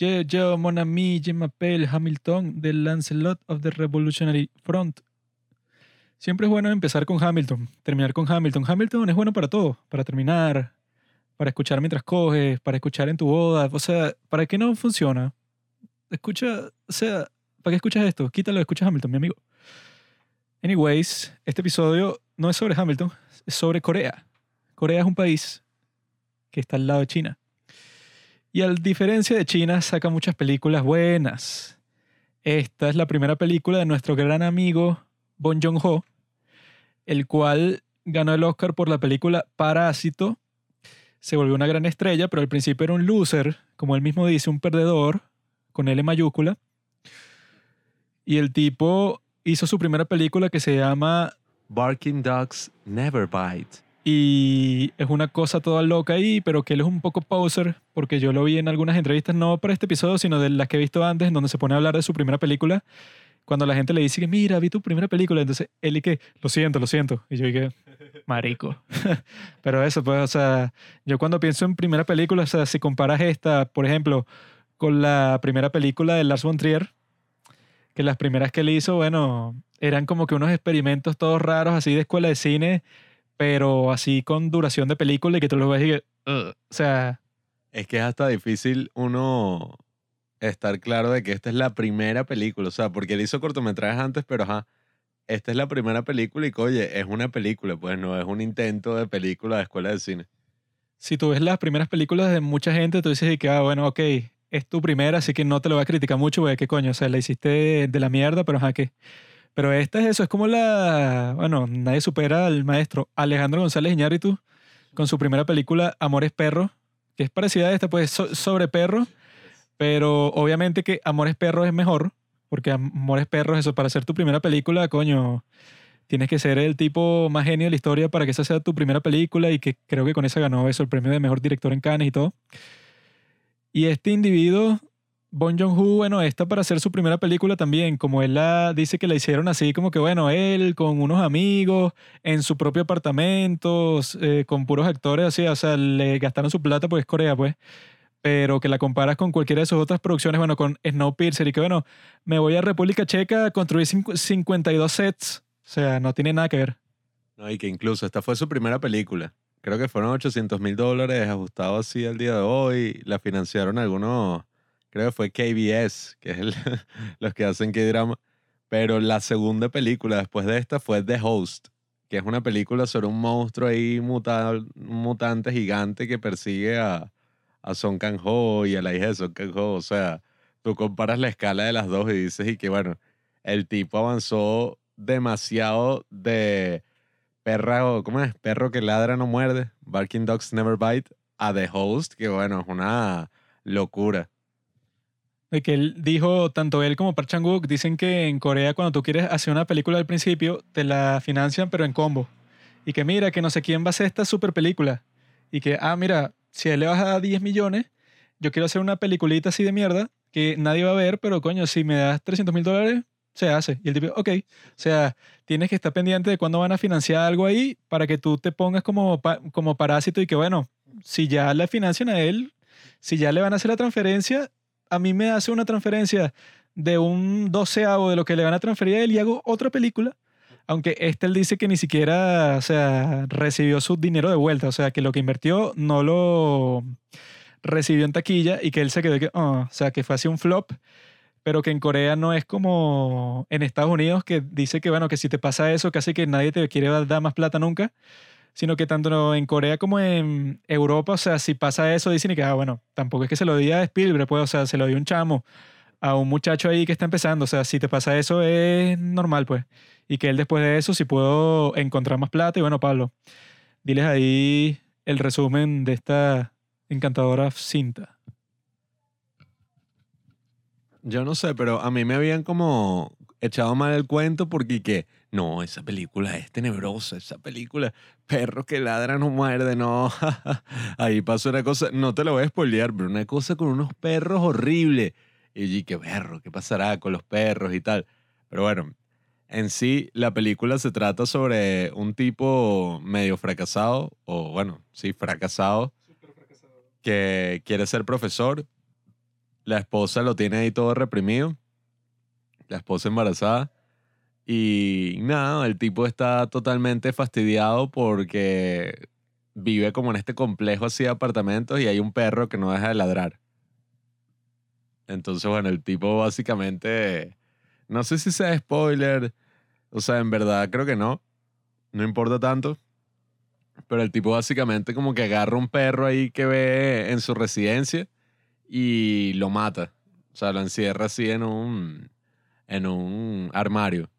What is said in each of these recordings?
Yo, yo, mon ami, je m'appelle Hamilton, del Lancelot of the Revolutionary Front. Siempre es bueno empezar con Hamilton, terminar con Hamilton. Hamilton es bueno para todo, para terminar, para escuchar mientras coges, para escuchar en tu boda. O sea, ¿para qué no funciona? Escucha, o sea, ¿para qué escuchas esto? Quítalo, escucha Hamilton, mi amigo. Anyways, este episodio no es sobre Hamilton, es sobre Corea. Corea es un país que está al lado de China. Y a diferencia de China, saca muchas películas buenas. Esta es la primera película de nuestro gran amigo Bon Joon-ho, el cual ganó el Oscar por la película Parásito. Se volvió una gran estrella, pero al principio era un loser, como él mismo dice, un perdedor, con L mayúscula. Y el tipo hizo su primera película que se llama Barking Dogs Never Bite. Es una cosa toda loca ahí, pero que él es un poco poser, porque yo lo vi en algunas entrevistas, no para este episodio, sino de las que he visto antes, en donde se pone a hablar de su primera película. Cuando la gente le dice que, mira, vi tu primera película, entonces él y que, lo siento, lo siento. Y yo dije, marico. pero eso, pues, o sea, yo cuando pienso en primera película, o sea, si comparas esta, por ejemplo, con la primera película de Lars von Trier, que las primeras que él hizo, bueno, eran como que unos experimentos todos raros, así de escuela de cine, pero así con duración de película y que tú lo ves y que, "Ugh". o sea, Es que es hasta difícil uno estar claro de que esta es la primera película. O sea, porque él hizo cortometrajes antes, pero ajá, esta es la primera película y que, oye, es una película, pues no es un intento de película de escuela de cine. si tú ves las primeras películas de mucha gente, tú dices que, ah, bueno, ok, es tu primera, así que no te lo voy a criticar mucho, porque qué coño, o sea, la hiciste de la mierda, pero ajá, ¿qué? Pero esta es eso, es como la, bueno, nadie supera al maestro Alejandro González Iñárritu con su primera película Amores Perros, que es parecida a esta, pues so- sobre perros, pero obviamente que Amores Perros es mejor, porque Amores Perros, eso, para hacer tu primera película, coño, tienes que ser el tipo más genio de la historia para que esa sea tu primera película y que creo que con esa ganó eso, el premio de mejor director en Cannes y todo. Y este individuo, Bon Joon-ho, bueno, esta para hacer su primera película también, como él la dice que la hicieron así, como que bueno, él con unos amigos, en su propio apartamento, eh, con puros actores así, o sea, le gastaron su plata porque es Corea, pues. Pero que la comparas con cualquiera de sus otras producciones, bueno, con Snowpiercer y que bueno, me voy a República Checa a construir cincu- 52 sets. O sea, no tiene nada que ver. No, y que incluso esta fue su primera película. Creo que fueron 800 mil dólares ajustados así al día de hoy. La financiaron algunos, creo que fue KBS, que es el- los que hacen K-drama. Pero la segunda película después de esta fue The Host, que es una película sobre un monstruo ahí, muta- un mutante gigante que persigue a, a Song Kang-ho y a la hija de Song Kang-ho. O sea, tú comparas la escala de las dos y dices y que bueno, el tipo avanzó demasiado de perra ¿cómo es? Perro que ladra no muerde, Barking Dogs Never Bite, a The Host, que bueno, es una locura. De que él dijo, tanto él como Park Chan-wook dicen que en Corea cuando tú quieres hacer una película al principio, te la financian pero en combo. Y que mira, que no sé quién va a hacer esta super película. Y que, ah, mira, si él le vas a dar 10 millones, yo quiero hacer una peliculita así de mierda que nadie va a ver, pero coño, si me das 300 mil dólares, se hace. Y el tipo, ok. O sea, tienes que estar pendiente de cuándo van a financiar algo ahí para que tú te pongas como, como parásito y que, bueno, si ya le financian a él, si ya le van a hacer la transferencia, a mí me hace una transferencia de un doceavo de lo que le van a transferir a él y hago otra película. Aunque este él dice que ni siquiera, o sea, recibió su dinero de vuelta. O sea, que lo que invirtió no lo recibió en taquilla y que él se quedó que, "Ah", o sea, que fue así un flop. Pero que en Corea no es como en Estados Unidos que dice que, bueno, que si te pasa eso, casi que nadie te quiere dar más plata nunca. Sino que tanto en Corea como en Europa, o sea, si pasa eso, dicen que, ah, bueno, tampoco es que se lo diga a Spielberg, pues, o sea, se lo dio un chamo a un muchacho ahí que está empezando. O sea, si te pasa eso es normal, pues. Y que él después de eso, si puedo encontrar más plata. Y bueno, Pablo, diles ahí el resumen de esta encantadora cinta. Yo no sé, pero a mí me habían como echado mal el cuento porque que no, esa película es tenebrosa, esa película, perro que ladra no muerde, no. Ahí pasó una cosa, no te lo voy a spoilear, pero una cosa con unos perros horrible. Y yo dije, perro, ¿qué pasará con los perros y tal? Pero bueno, en sí la película se trata sobre un tipo medio fracasado, o bueno, sí, fracasado, que quiere ser profesor. La esposa lo tiene ahí todo reprimido. La esposa embarazada. Y nada, el tipo está totalmente fastidiado porque vive como en este complejo así de apartamentos y hay un perro que no deja de ladrar. Entonces, bueno, el tipo básicamente, no sé si sea spoiler, o sea, en verdad creo que no, no importa tanto, pero el tipo básicamente como que agarra un perro ahí que ve en su residencia y lo mata, o sea, lo encierra así en un, en un armario.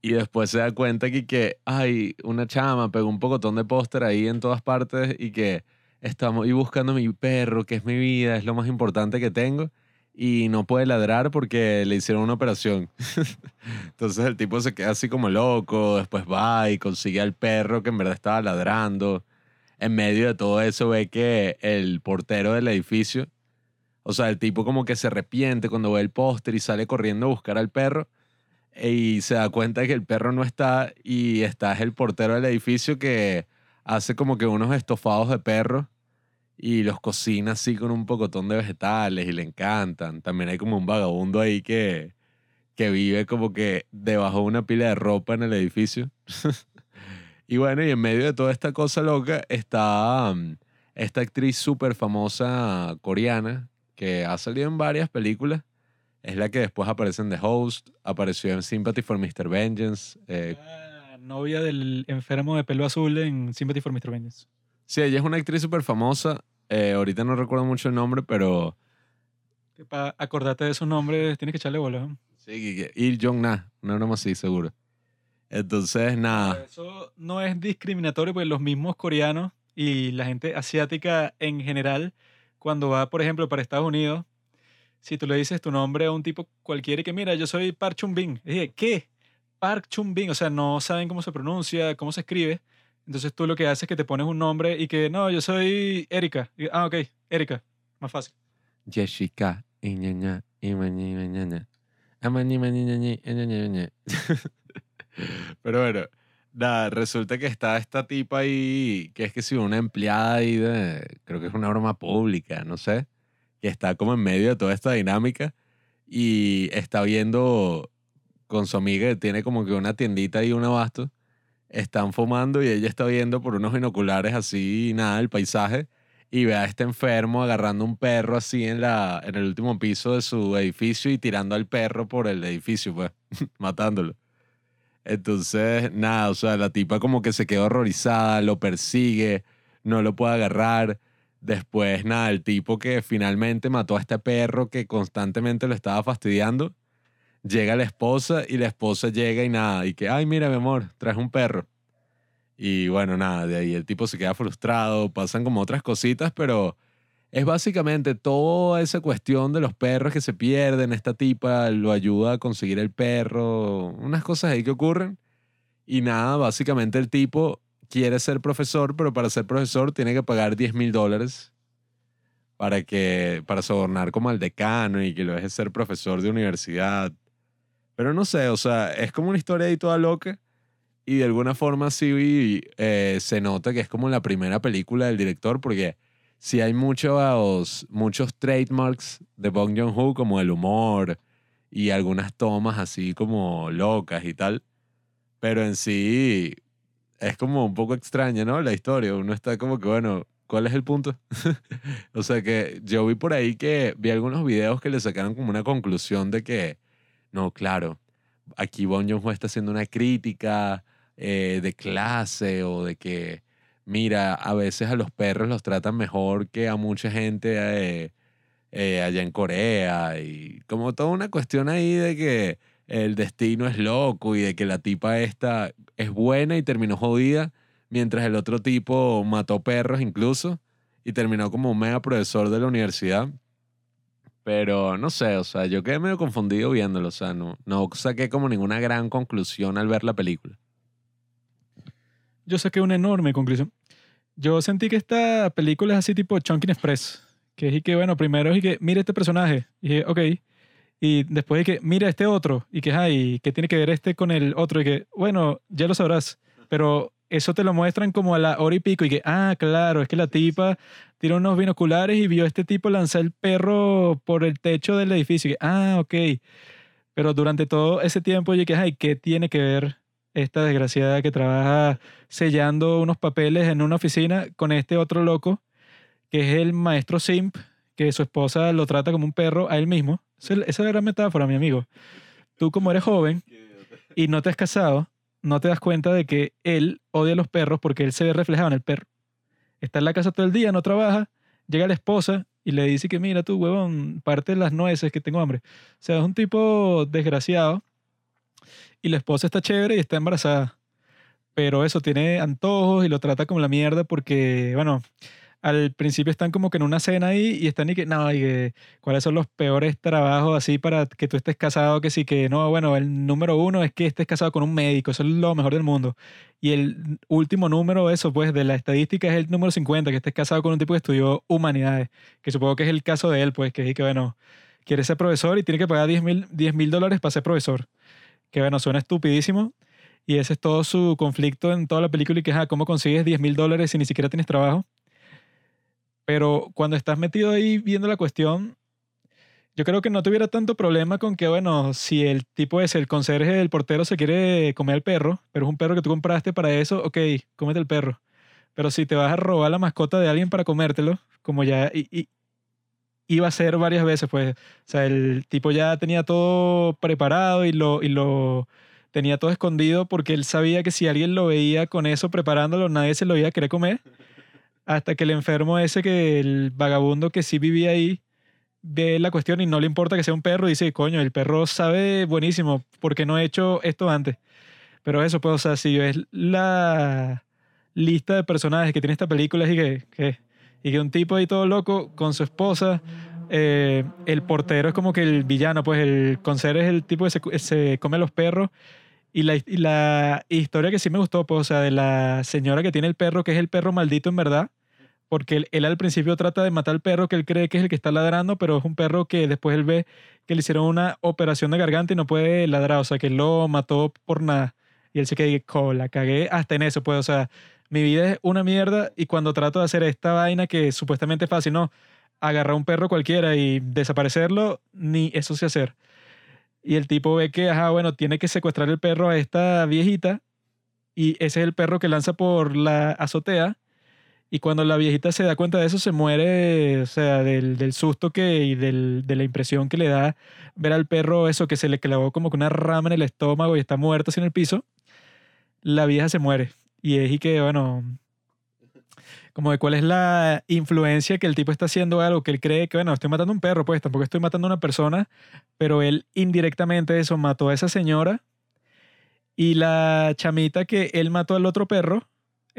Y después se da cuenta que, que ay, una chama pegó un pocotón de póster ahí en todas partes y que estamos y buscando mi perro, que es mi vida, es lo más importante que tengo y no puede ladrar porque le hicieron una operación. Entonces el tipo se queda así como loco, después va y consigue al perro que en verdad estaba ladrando. En medio de todo eso ve que el portero del edificio, o sea, el tipo como que se arrepiente cuando ve el póster y sale corriendo a buscar al perro y se da cuenta que el perro no está y está el portero del edificio que hace como que unos estofados de perro y los cocina así con un pocotón de vegetales y le encantan. También hay como un vagabundo ahí que, que vive como que debajo de una pila de ropa en el edificio. y bueno, y en medio de toda esta cosa loca está mm, esta actriz súper famosa coreana que ha salido en varias películas. Es la que después aparece en The Host, apareció en Sympathy for Mr. Vengeance. Eh, novia del enfermo de pelo azul en Sympathy for Mr. Vengeance. Sí, ella es una actriz súper famosa. Eh, ahorita no recuerdo mucho el nombre, pero. Para acordarte de su nombre, tienes que echarle bola. Sí, Ir Jong-na, una broma así, seguro. Entonces, nada. Eso no es discriminatorio, porque los mismos coreanos y la gente asiática en general, cuando va, por ejemplo, para Estados Unidos, si tú le dices tu nombre a un tipo cualquiera y que, mira, yo soy Park Chung-bin, dije, ¿qué? Park Chung-bin, o sea, no saben cómo se pronuncia, cómo se escribe. Entonces tú lo que haces es que te pones un nombre y que, no, yo soy Erika. ah, ok, Erika. Más fácil. Jessica. Pero bueno, nada, resulta que está esta tipa ahí, que es que si una empleada ahí de, creo que es una broma pública, no sé, que está como en medio de toda esta dinámica y está viendo con su amiga tiene como que una tiendita y un abasto están fumando y ella está viendo por unos binoculares así, nada, el paisaje, y ve a este enfermo agarrando un perro así en, la, en el último piso de su edificio y tirando al perro por el edificio, pues, matándolo. Entonces, nada, o sea, la tipa como que se quedó horrorizada, lo persigue, no lo puede agarrar. Después, nada, el tipo que finalmente mató a este perro que constantemente lo estaba fastidiando, llega la esposa y la esposa llega y nada, y que, ay, mira, mi amor, traes un perro. Y bueno, nada, de ahí el tipo se queda frustrado, pasan como otras cositas, pero es básicamente toda esa cuestión de los perros que se pierden, esta tipa lo ayuda a conseguir el perro, unas cosas ahí que ocurren. Y nada, básicamente el tipo quiere ser profesor, pero para ser profesor tiene que pagar 10 mil dólares para que para sobornar como al decano y que lo deje ser profesor de universidad. Pero no sé, o sea, es como una historia ahí toda loca. Y de alguna forma sí eh, se nota que es como la primera película del director, porque sí hay muchos, muchos trademarks de Bong Joon-ho, como el humor y algunas tomas así como locas y tal. Pero en sí es como un poco extraña, ¿no? La historia. Uno está como que, bueno, ¿cuál es el punto? o sea que yo vi por ahí que vi algunos videos que le sacaron como una conclusión de que no, claro, aquí Bon Joon-ho está haciendo una crítica eh, de clase o de que, mira, a veces a los perros los tratan mejor que a mucha gente eh, eh, allá en Corea y como toda una cuestión ahí de que el destino es loco y de que la tipa esta es buena y terminó jodida, mientras el otro tipo mató perros incluso y terminó como un mega profesor de la universidad. Pero no sé, o sea, yo quedé medio confundido viéndolo, o sea, no, no saqué como ninguna gran conclusión al ver la película. Yo saqué una enorme conclusión. Yo sentí que esta película es así tipo Chunkin Express, que es que, bueno, primero es que, mira este personaje, y dije, ok, y después es que, mira este otro, y que, ay, ¿qué tiene que ver este con el otro? Y que, bueno, ya lo sabrás, pero eso te lo muestran como a la hora y pico y que, ah, claro, es que la tipa tiró unos binoculares y vio a este tipo lanzar el perro por el techo del edificio. Y que, ah, ok. Pero durante todo ese tiempo yo que, ay, ¿qué tiene que ver esta desgraciada que trabaja sellando unos papeles en una oficina con este otro loco, que es el maestro Simp, que su esposa lo trata como un perro a él mismo? Esa es la gran metáfora, mi amigo. Tú como eres joven y no te has casado, no te das cuenta de que él odia a los perros porque él se ve reflejado en el perro. Está en la casa todo el día, no trabaja, llega la esposa y le dice que mira tú, huevón, parte las nueces que tengo hambre. O sea, es un tipo desgraciado y la esposa está chévere y está embarazada. Pero eso, tiene antojos y lo trata como la mierda porque, bueno, al principio están como que en una cena ahí y están y que, no, y que, cuáles son los peores trabajos así para que tú estés casado, que sí, que no, bueno, el número uno es que estés casado con un médico, eso es lo mejor del mundo. Y el último número, eso pues, de la estadística es el número 50, que estés casado con un tipo que estudió humanidades, que supongo que es el caso de él, pues, que es que, bueno, quiere ser profesor y tiene que pagar 10 mil dólares para ser profesor. Que, bueno, suena estupidísimo. Y ese es todo su conflicto en toda la película y que es, ¿cómo consigues 10 mil dólares si ni siquiera tienes trabajo? Pero cuando estás metido ahí viendo la cuestión, yo creo que no tuviera tanto problema con que, bueno, si el tipo es el conserje, el portero se quiere comer al perro, pero es un perro que tú compraste para eso, ok, cómete el perro. Pero si te vas a robar la mascota de alguien para comértelo, como ya iba a ser varias veces, pues, o sea, el tipo ya tenía todo preparado y lo tenía todo escondido porque él sabía que si alguien lo veía con eso preparándolo, nadie se lo iba a querer comer. Hasta que el enfermo ese, que el vagabundo que sí vivía ahí, ve la cuestión y no le importa que sea un perro, dice, coño, el perro sabe buenísimo, porque no he hecho esto antes? Pero eso, pues, o sea, si es la lista de personajes que tiene esta película y que, y que un tipo ahí todo loco con su esposa, eh, el portero es como que el villano, pues el conserje es el tipo que se, come los perros. Y la, y la, historia que sí me gustó, pues, o sea, de la señora que tiene el perro, que es el perro maldito en verdad, porque él, al principio trata de matar al perro que él cree que es el que está ladrando, pero es un perro que después él ve que le hicieron una operación de garganta y no puede ladrar, o sea, que lo mató por nada. Y él se queda, la cagué hasta en eso, pues, o sea, mi vida es una mierda y cuando trato de hacer esta vaina que supuestamente es fácil, no, agarrar un perro cualquiera y desaparecerlo, ni eso sé hacer. Y el tipo ve que, ajá, bueno, tiene que secuestrar el perro a esta viejita y ese es el perro que lanza por la azotea y cuando la viejita se da cuenta de eso, se muere, o sea, del, del susto que, y del, de la impresión que le da ver al perro eso que se le clavó como que una rama en el estómago y está muerto así en el piso. La vieja se muere. Y es y que, bueno, como de cuál es la influencia que el tipo está haciendo algo que él cree que, bueno, estoy matando a un perro, pues tampoco estoy matando a una persona, pero él indirectamente eso mató a esa señora y la chamita que él mató al otro perro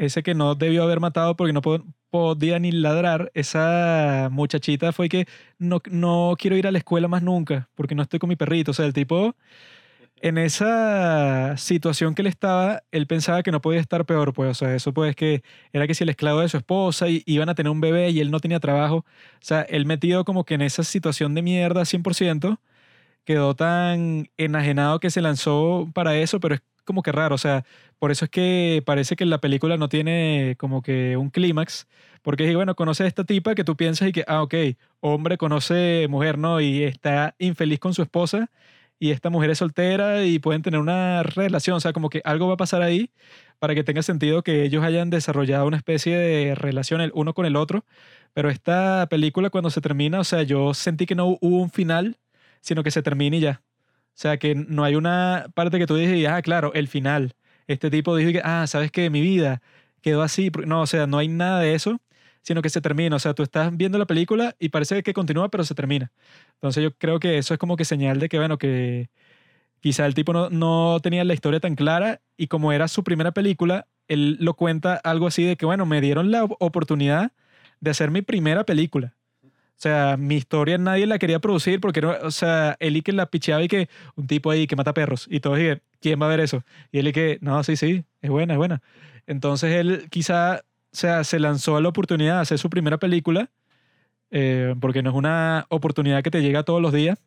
ese que no debió haber matado porque no podía ni ladrar, esa muchachita fue que no, no quiero ir a la escuela más nunca porque no estoy con mi perrito. O sea, el tipo, en esa situación que él estaba, él pensaba que no podía estar peor, pues. O sea, eso pues que era que si el esclavo de su esposa y iban a tener un bebé y él no tenía trabajo. O sea, él metido como que en esa situación de mierda 100%, quedó tan enajenado que se lanzó para eso, pero es como que raro, o sea, por eso es que parece que la película no tiene como que un clímax, porque bueno, conoce a esta tipa que tú piensas y que, ah, ok, hombre conoce mujer, ¿no? Y está infeliz con su esposa y esta mujer es soltera y pueden tener una relación, o sea, como que algo va a pasar ahí para que tenga sentido que ellos hayan desarrollado una especie de relación el uno con el otro, pero esta película cuando se termina, o sea, yo sentí que no hubo un final, sino que se termina y ya. O sea, que no hay una parte que tú dices, ah, claro, el final. Este tipo dijo que, ah, sabes que mi vida quedó así. No, o sea, no hay nada de eso, sino que se termina. O sea, tú estás viendo la película y parece que continúa, pero se termina. Entonces yo creo que eso es como que señal de que, bueno, que quizá el tipo no, no tenía la historia tan clara y como era su primera película, él lo cuenta algo así de que, bueno, me dieron la oportunidad de hacer mi primera película. O sea, mi historia nadie la quería producir porque, no, o sea, que la picheaba y que un tipo ahí que mata perros y todos dije, ¿quién va a ver eso? Y él y que, no, sí, sí, es buena, es buena. Entonces él quizá, o sea, se lanzó a la oportunidad de hacer su primera película eh, porque no es una oportunidad que te llega todos los días,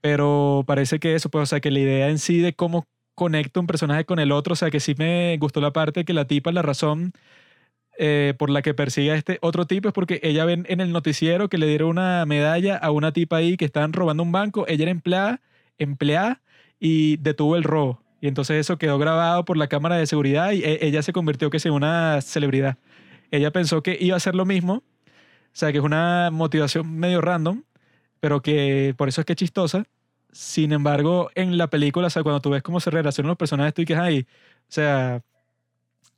pero parece que eso, pues, o sea, que la idea en sí de cómo conecta un personaje con el otro. O sea, que sí me gustó la parte que la tipa, la razón eh, por la que persigue a este otro tipo es porque ella ve en el noticiero que le dieron una medalla a una tipa ahí que estaban robando un banco. Ella era empleada, empleada y detuvo el robo. Y entonces eso quedó grabado por la cámara de seguridad y e, ella se convirtió que en una celebridad. Ella pensó que iba a hacer lo mismo. O sea, que es una motivación medio random, pero que por eso es que es chistosa. Sin embargo, en la película, o sea, cuando tú ves cómo se relacionan los personajes, tú dices, ay, o sea,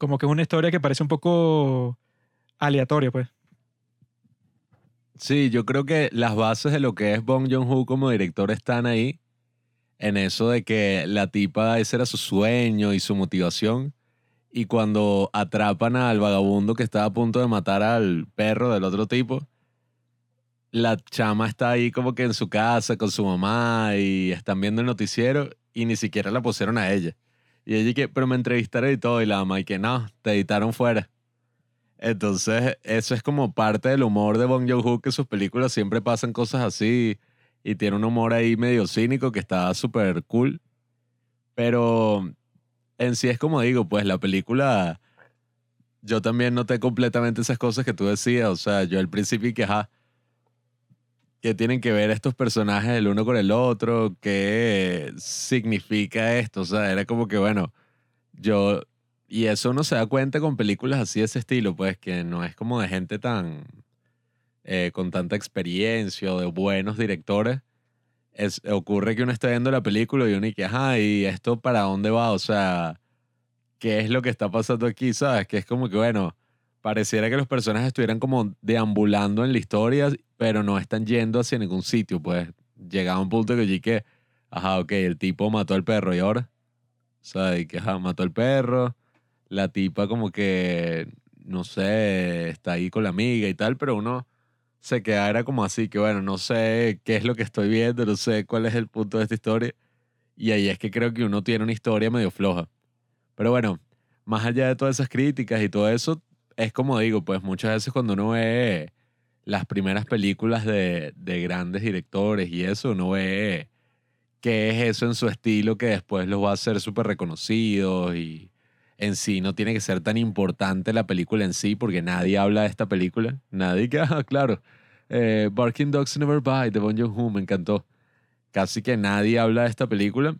como que es una historia que parece un poco aleatoria, pues. Sí, yo creo que las bases de lo que es Bong Joon-ho como director están ahí en eso de que la tipa ese era su sueño y su motivación. Y cuando atrapan al vagabundo que estaba a punto de matar al perro del otro tipo, la chama está ahí como que en su casa con su mamá y están viendo el noticiero y ni siquiera la pusieron a ella. Y ella que, pero me entrevistaron y todo, y la mamá y que no, te editaron fuera. Entonces, eso es como parte del humor de Bong Joon-ho, que sus películas siempre pasan cosas así y tiene un humor ahí medio cínico que está súper cool. Pero en sí es como digo, pues la película, yo también noté completamente esas cosas que tú decías. O sea, yo al principio que, ajá, que tienen que ver estos personajes el uno con el otro, qué significa esto. O sea, era como que, bueno, yo, y eso uno se da cuenta con películas así de ese estilo, pues que no es como de gente tan eh, con tanta experiencia o de buenos directores, es, ocurre que uno está viendo la película y uno y que, ajá, ¿y esto para dónde va? O sea, ¿qué es lo que está pasando aquí? ¿Sabes? Que es como que, bueno, pareciera que los personajes estuvieran como deambulando en la historia, pero no están yendo hacia ningún sitio. Pues llegaba un punto que yo que, ajá, ok, el tipo mató al perro y ahora, o y que, ajá, mató al perro, la tipa como que, no sé, está ahí con la amiga y tal, pero uno se quedara como así, que bueno, no sé qué es lo que estoy viendo, no sé cuál es el punto de esta historia. Y ahí es que creo que uno tiene una historia medio floja. Pero bueno, más allá de todas esas críticas y todo eso, es como digo, pues muchas veces cuando uno ve las primeras películas de, de grandes directores y eso, uno ve qué es eso en su estilo que después los va a hacer súper reconocidos y en sí no tiene que ser tan importante la película en sí, porque nadie habla de esta película. Nadie que, ah, claro, eh, Barking Dogs Never Bite de Bon Joon-ho me encantó. Casi que nadie habla de esta película,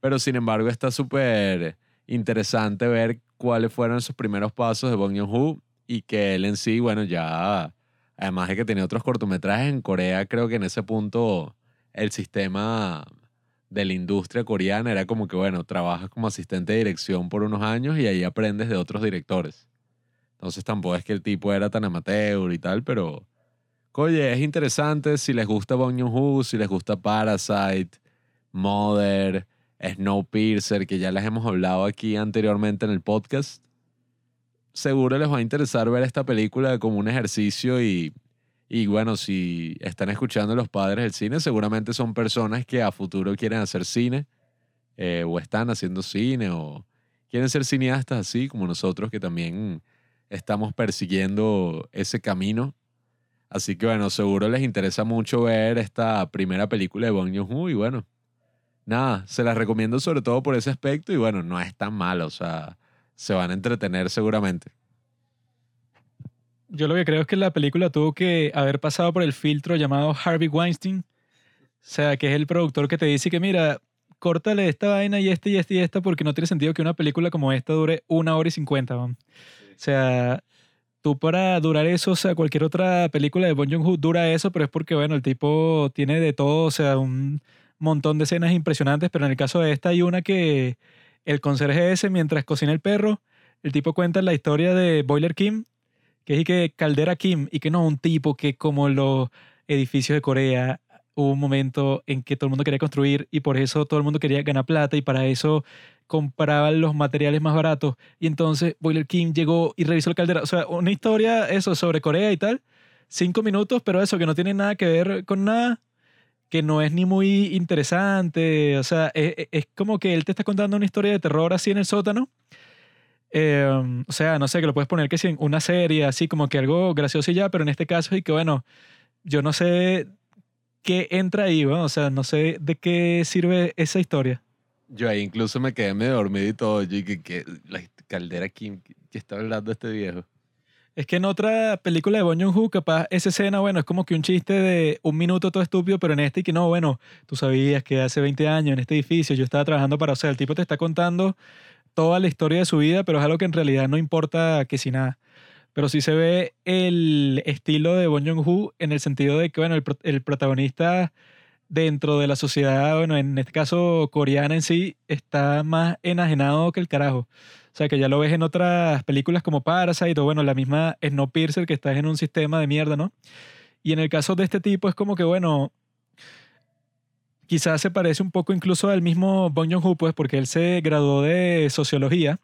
pero sin embargo está súper interesante ver cuáles fueron sus primeros pasos de Bong Joon-ho y que él en sí, bueno, ya, además de que tenía otros cortometrajes en Corea, creo que en ese punto el sistema de la industria coreana era como que, bueno, trabajas como asistente de dirección por unos años y ahí aprendes de otros directores. Entonces tampoco es que el tipo era tan amateur y tal, pero, oye, es interesante si les gusta Bong Joon-ho, si les gusta Parasite, Mother, Snowpiercer, que ya les hemos hablado aquí anteriormente en el podcast. Seguro les va a interesar ver esta película como un ejercicio y y bueno, si están escuchando los padres del cine, seguramente son personas que a futuro quieren hacer cine eh, o están haciendo cine o quieren ser cineastas así como nosotros que también estamos persiguiendo ese camino. Así que bueno, seguro les interesa mucho ver esta primera película de Bong Joon-ho y bueno, nada, se las recomiendo sobre todo por ese aspecto y bueno, no es tan malo, o sea, se van a entretener seguramente. Yo lo que creo es que la película tuvo que haber pasado por el filtro llamado Harvey Weinstein. O sea, que es el productor que te dice que, mira, córtale esta vaina y esta y esta y esta porque no tiene sentido que una película como esta dure una hora y cincuenta. O sea, tú para durar eso, o sea, cualquier otra película de Bong Joon-ho dura eso, pero es porque, bueno, el tipo tiene de todo, o sea, un montón de escenas impresionantes, pero en el caso de esta hay una que el conserje ese, mientras cocina el perro, el tipo cuenta la historia de Boiler Kim, que es que Caldera Kim y que no un tipo que como los edificios de Corea hubo un momento en que todo el mundo quería construir y por eso todo el mundo quería ganar plata y para eso compraban los materiales más baratos. Y entonces Boiler Kim llegó y revisó el caldera, o sea, una historia eso sobre Corea y tal, cinco minutos, pero eso que no tiene nada que ver con nada, que no es ni muy interesante, o sea, es, e, es como que él te está contando una historia de terror así en el sótano Em, o sea, no sé, que lo puedes poner que si en una serie, así como que algo gracioso y ya, pero en este caso y que bueno, yo no sé qué entra ahí, o sea, no sé de qué sirve esa historia. Yo ahí incluso me quedé medio dormido y todo. Yo dije, que la caldera Kim, que está hablando este viejo? Es que en otra película de Bong Joon-ho, capaz esa escena, bueno, es como que un chiste de un minuto todo estúpido, pero en este que no, bueno, tú sabías que hace 20 años en este edificio yo estaba trabajando para, o sea, el tipo te está contando toda la historia de su vida, pero es algo que en realidad no importa que si nada. Pero sí se ve el estilo de Bong Joon-ho en el sentido de que, bueno, el, el protagonista dentro de la sociedad, bueno, en este caso coreana en sí, está más enajenado que el carajo. O sea, que ya lo ves en otras películas como Parasite o, bueno, la misma Snowpiercer que está en un sistema de mierda, ¿no? Y en el caso de este tipo es como que, bueno, quizás se parece un poco incluso al mismo Bong Joon-ho, pues, porque él se graduó de sociología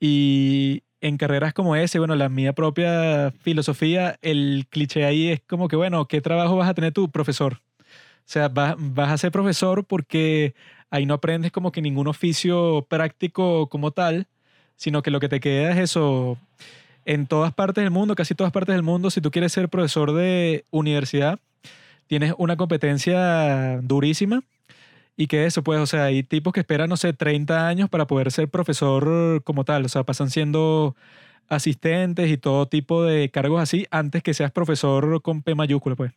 y en carreras como ese, bueno, la mía propia filosofía, el cliché ahí es como que, bueno, ¿qué trabajo vas a tener tú, profesor? O sea, vas, vas a ser profesor porque ahí no aprendes como que ningún oficio práctico como tal, sino que lo que te queda es eso. En todas partes del mundo, casi todas partes del mundo, si tú quieres ser profesor de universidad, tienes una competencia durísima. Y que eso, pues, o sea, hay tipos que esperan, no sé, 30 años para poder ser profesor como tal. O sea, pasan siendo asistentes y todo tipo de cargos así antes que seas profesor con P mayúscula, pues.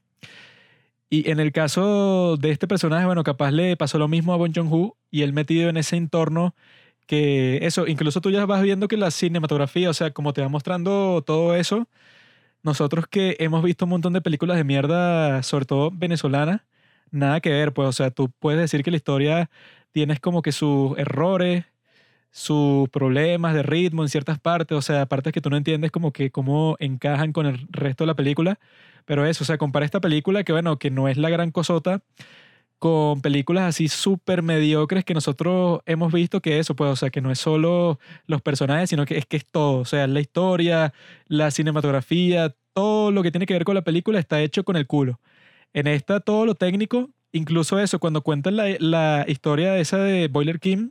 Y en el caso de este personaje, bueno, capaz le pasó lo mismo a Bon Joon-ho y él metido en ese entorno que eso, incluso tú ya vas viendo que la cinematografía, o sea, como te va mostrando todo eso, nosotros que hemos visto un montón de películas de mierda, sobre todo venezolanas, nada que ver, pues, o sea, tú puedes decir que la historia tienes como que sus errores, sus problemas de ritmo en ciertas partes, o sea, partes que tú no entiendes como que cómo encajan con el resto de la película, pero eso, o sea, compara esta película que bueno, que no es la gran cosota con películas así súper mediocres que nosotros hemos visto que eso, pues, o sea, que no es solo los personajes, sino que es que es todo, o sea, la historia, la cinematografía, todo lo que tiene que ver con la película está hecho con el culo. En esta, todo lo técnico, incluso eso, cuando cuentan la, la historia esa de Boiler King,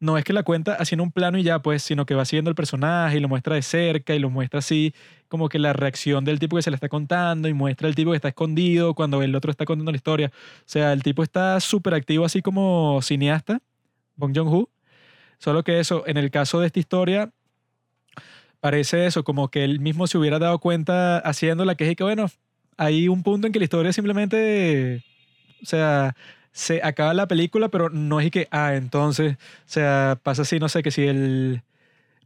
no es que la cuenta haciendo un plano y ya, pues, sino que va siguiendo el personaje y lo muestra de cerca y lo muestra así, como que la reacción del tipo que se le está contando y muestra el tipo que está escondido cuando el otro está contando la historia. O sea, el tipo está súper activo así como cineasta, Bong Joon-ho. Solo que eso, en el caso de esta historia, parece eso, como que él mismo se hubiera dado cuenta haciéndola, que es que, bueno, hay un punto en que la historia simplemente, o sea, se acaba la película, pero no es que, ah, entonces, o sea, pasa así, no sé, que si el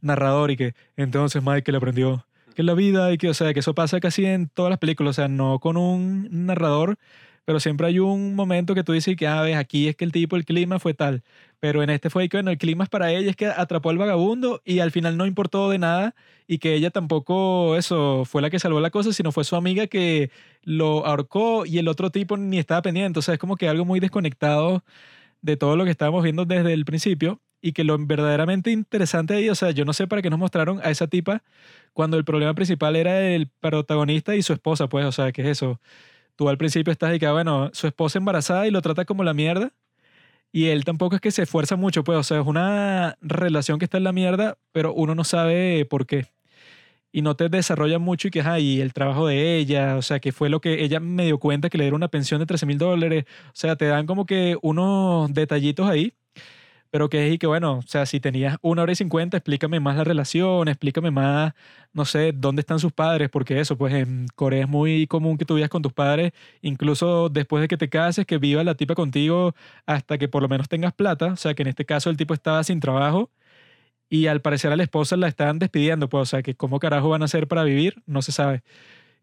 narrador y que entonces Michael aprendió que la vida y que, o sea, que eso pasa casi en todas las películas, o sea, no con un narrador, pero siempre hay un momento que tú dices que, ah, ves, aquí es que el tipo, el clima fue tal, pero en este fue que, bueno, el clima es para ella, es que atrapó al vagabundo y al final no importó de nada y que ella tampoco, eso, fue la que salvó la cosa, sino fue su amiga que lo ahorcó y el otro tipo ni estaba pendiente, sea, es como que algo muy desconectado de todo lo que estábamos viendo desde el principio y que lo verdaderamente interesante ahí, o sea, yo no sé para qué nos mostraron a esa tipa cuando el problema principal era el protagonista y su esposa, pues, o sea, ¿qué es eso? Tú al principio estás de que, ah, bueno, su esposa embarazada y lo trata como la mierda y él tampoco es que se esfuerza mucho, pues, o sea, es una relación que está en la mierda, pero uno no sabe por qué. Y no te desarrolla mucho y que, ajá, y el trabajo de ella, o sea, que fue lo que ella me dio cuenta que le dieron una pensión de 13 mil dólares, o sea, te dan como que unos detallitos ahí pero que y que bueno, o sea, si tenías una hora y cincuenta, explícame más la relación, explícame más, no sé, dónde están sus padres, porque eso, pues en Corea es muy común que tú vivas con tus padres, incluso después de que te cases, que viva la tipa contigo hasta que por lo menos tengas plata, o sea, que en este caso el tipo estaba sin trabajo y al parecer a la esposa la estaban despidiendo, pues, o sea, que cómo carajo van a hacer para vivir, no se sabe.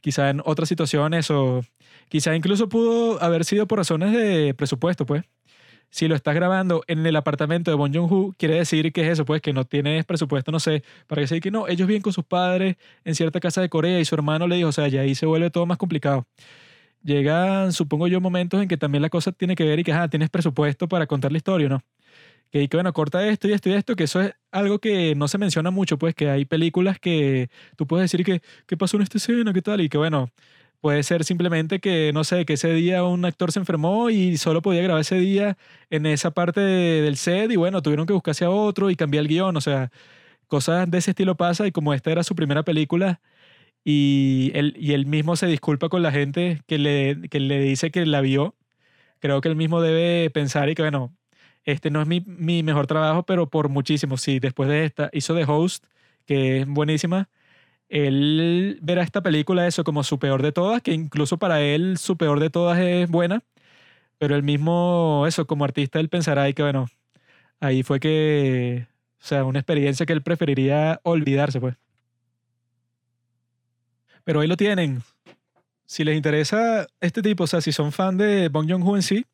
Quizá en otras situaciones o quizá incluso pudo haber sido por razones de presupuesto, pues si lo estás grabando en el apartamento de Bon Joon-ho, quiere decir que es eso, pues que no tienes presupuesto, no sé, para se que no, ellos viven con sus padres en cierta casa de Corea y su hermano le dijo, o sea, ya ahí se vuelve todo más complicado. Llegan, supongo yo, momentos en que también la cosa tiene que ver y que, ah, tienes presupuesto para contar la historia, ¿no? Que, que bueno, corta esto y esto y esto, que eso es algo que no se menciona mucho, pues que hay películas que tú puedes decir que, ¿qué pasó en esta escena? ¿Qué tal? Y que bueno, Puede ser simplemente que, no sé, que ese día un actor se enfermó y solo podía grabar ese día en esa parte de- del set y bueno, tuvieron que buscarse a otro y cambiar el guion. O sea, cosas de ese estilo pasa y como esta era su primera película y él, y él mismo se disculpa con la gente que le, que le dice que la vio, creo que él mismo debe pensar y que bueno, este no es mi, mi mejor trabajo, pero por muchísimo. Sí, después de esta hizo The Host, que es buenísima. Él verá esta película eso como su peor de todas, que incluso para él su peor de todas es buena, pero él mismo, eso, como artista, él pensará que bueno, ahí fue que, o sea, una experiencia que él preferiría olvidarse, pues. Pero ahí lo tienen. Si les interesa este tipo, o sea, si son fan de Bong Joon-ho en sí,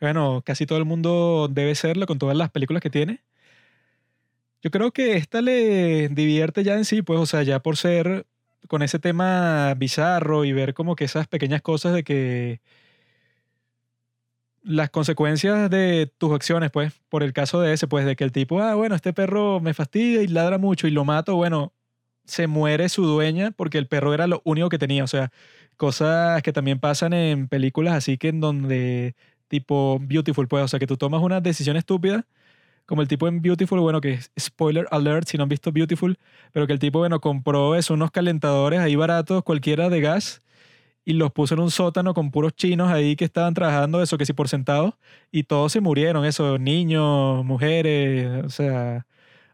bueno, casi todo el mundo debe serlo con todas las películas que tiene. Yo creo que esta le divierte ya en sí, pues, o sea, ya por ser con ese tema bizarro y ver como que esas pequeñas cosas de que las consecuencias de tus acciones, pues, por el caso de ese, pues, de que el tipo, ah, bueno, este perro me fastidia y ladra mucho y lo mato, bueno, se muere su dueña porque el perro era lo único que tenía, o sea, cosas que también pasan en películas así que en donde, tipo, Beautiful, pues, o sea, que tú tomas una decisión estúpida como el tipo en Beautiful, bueno, que es spoiler alert si no han visto Beautiful, pero que el tipo, bueno, compró eso, unos calentadores ahí baratos, cualquiera de gas, y los puso en un sótano con puros chinos ahí que estaban trabajando eso, que sí por sentados, y todos se murieron, eso, niños, mujeres, o sea,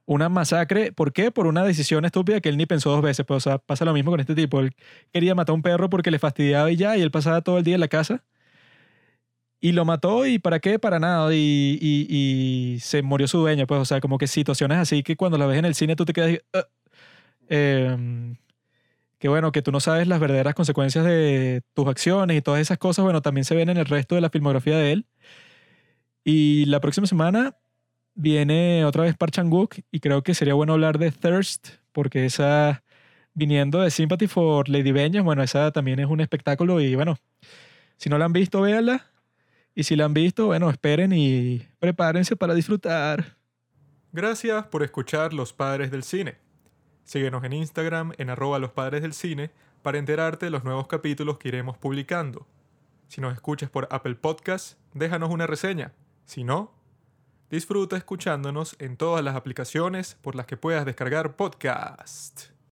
una masacre. ¿Por qué? Por una decisión estúpida que él ni pensó dos veces. Pues, pasa lo mismo con este tipo. Él quería matar a un perro porque le fastidiaba y ya, y él pasaba todo el día en la casa y lo mató y para qué, para nada. Y, y, se murió su dueño. Pues, o sea, como que situaciones así que cuando la ves en el cine tú te quedas... Uh, que bueno, que tú no sabes las verdaderas consecuencias de tus acciones y todas esas cosas, bueno, también se ven en el resto de la filmografía de él. Y la próxima semana viene otra vez Park Chan-wook y creo que sería bueno hablar de Thirst, porque esa, viniendo de Sympathy for Lady Vengeance, bueno, esa también es un espectáculo y bueno, si no la han visto, véanla. Y si la han visto, bueno, esperen y prepárense para disfrutar. Gracias por escuchar Los Padres del Cine. Síguenos en Instagram en arroba los padres del cine para enterarte de los nuevos capítulos que iremos publicando. Si nos escuchas por Apple Podcast, déjanos una reseña. Si no, disfruta escuchándonos en todas las aplicaciones por las que puedas descargar podcast.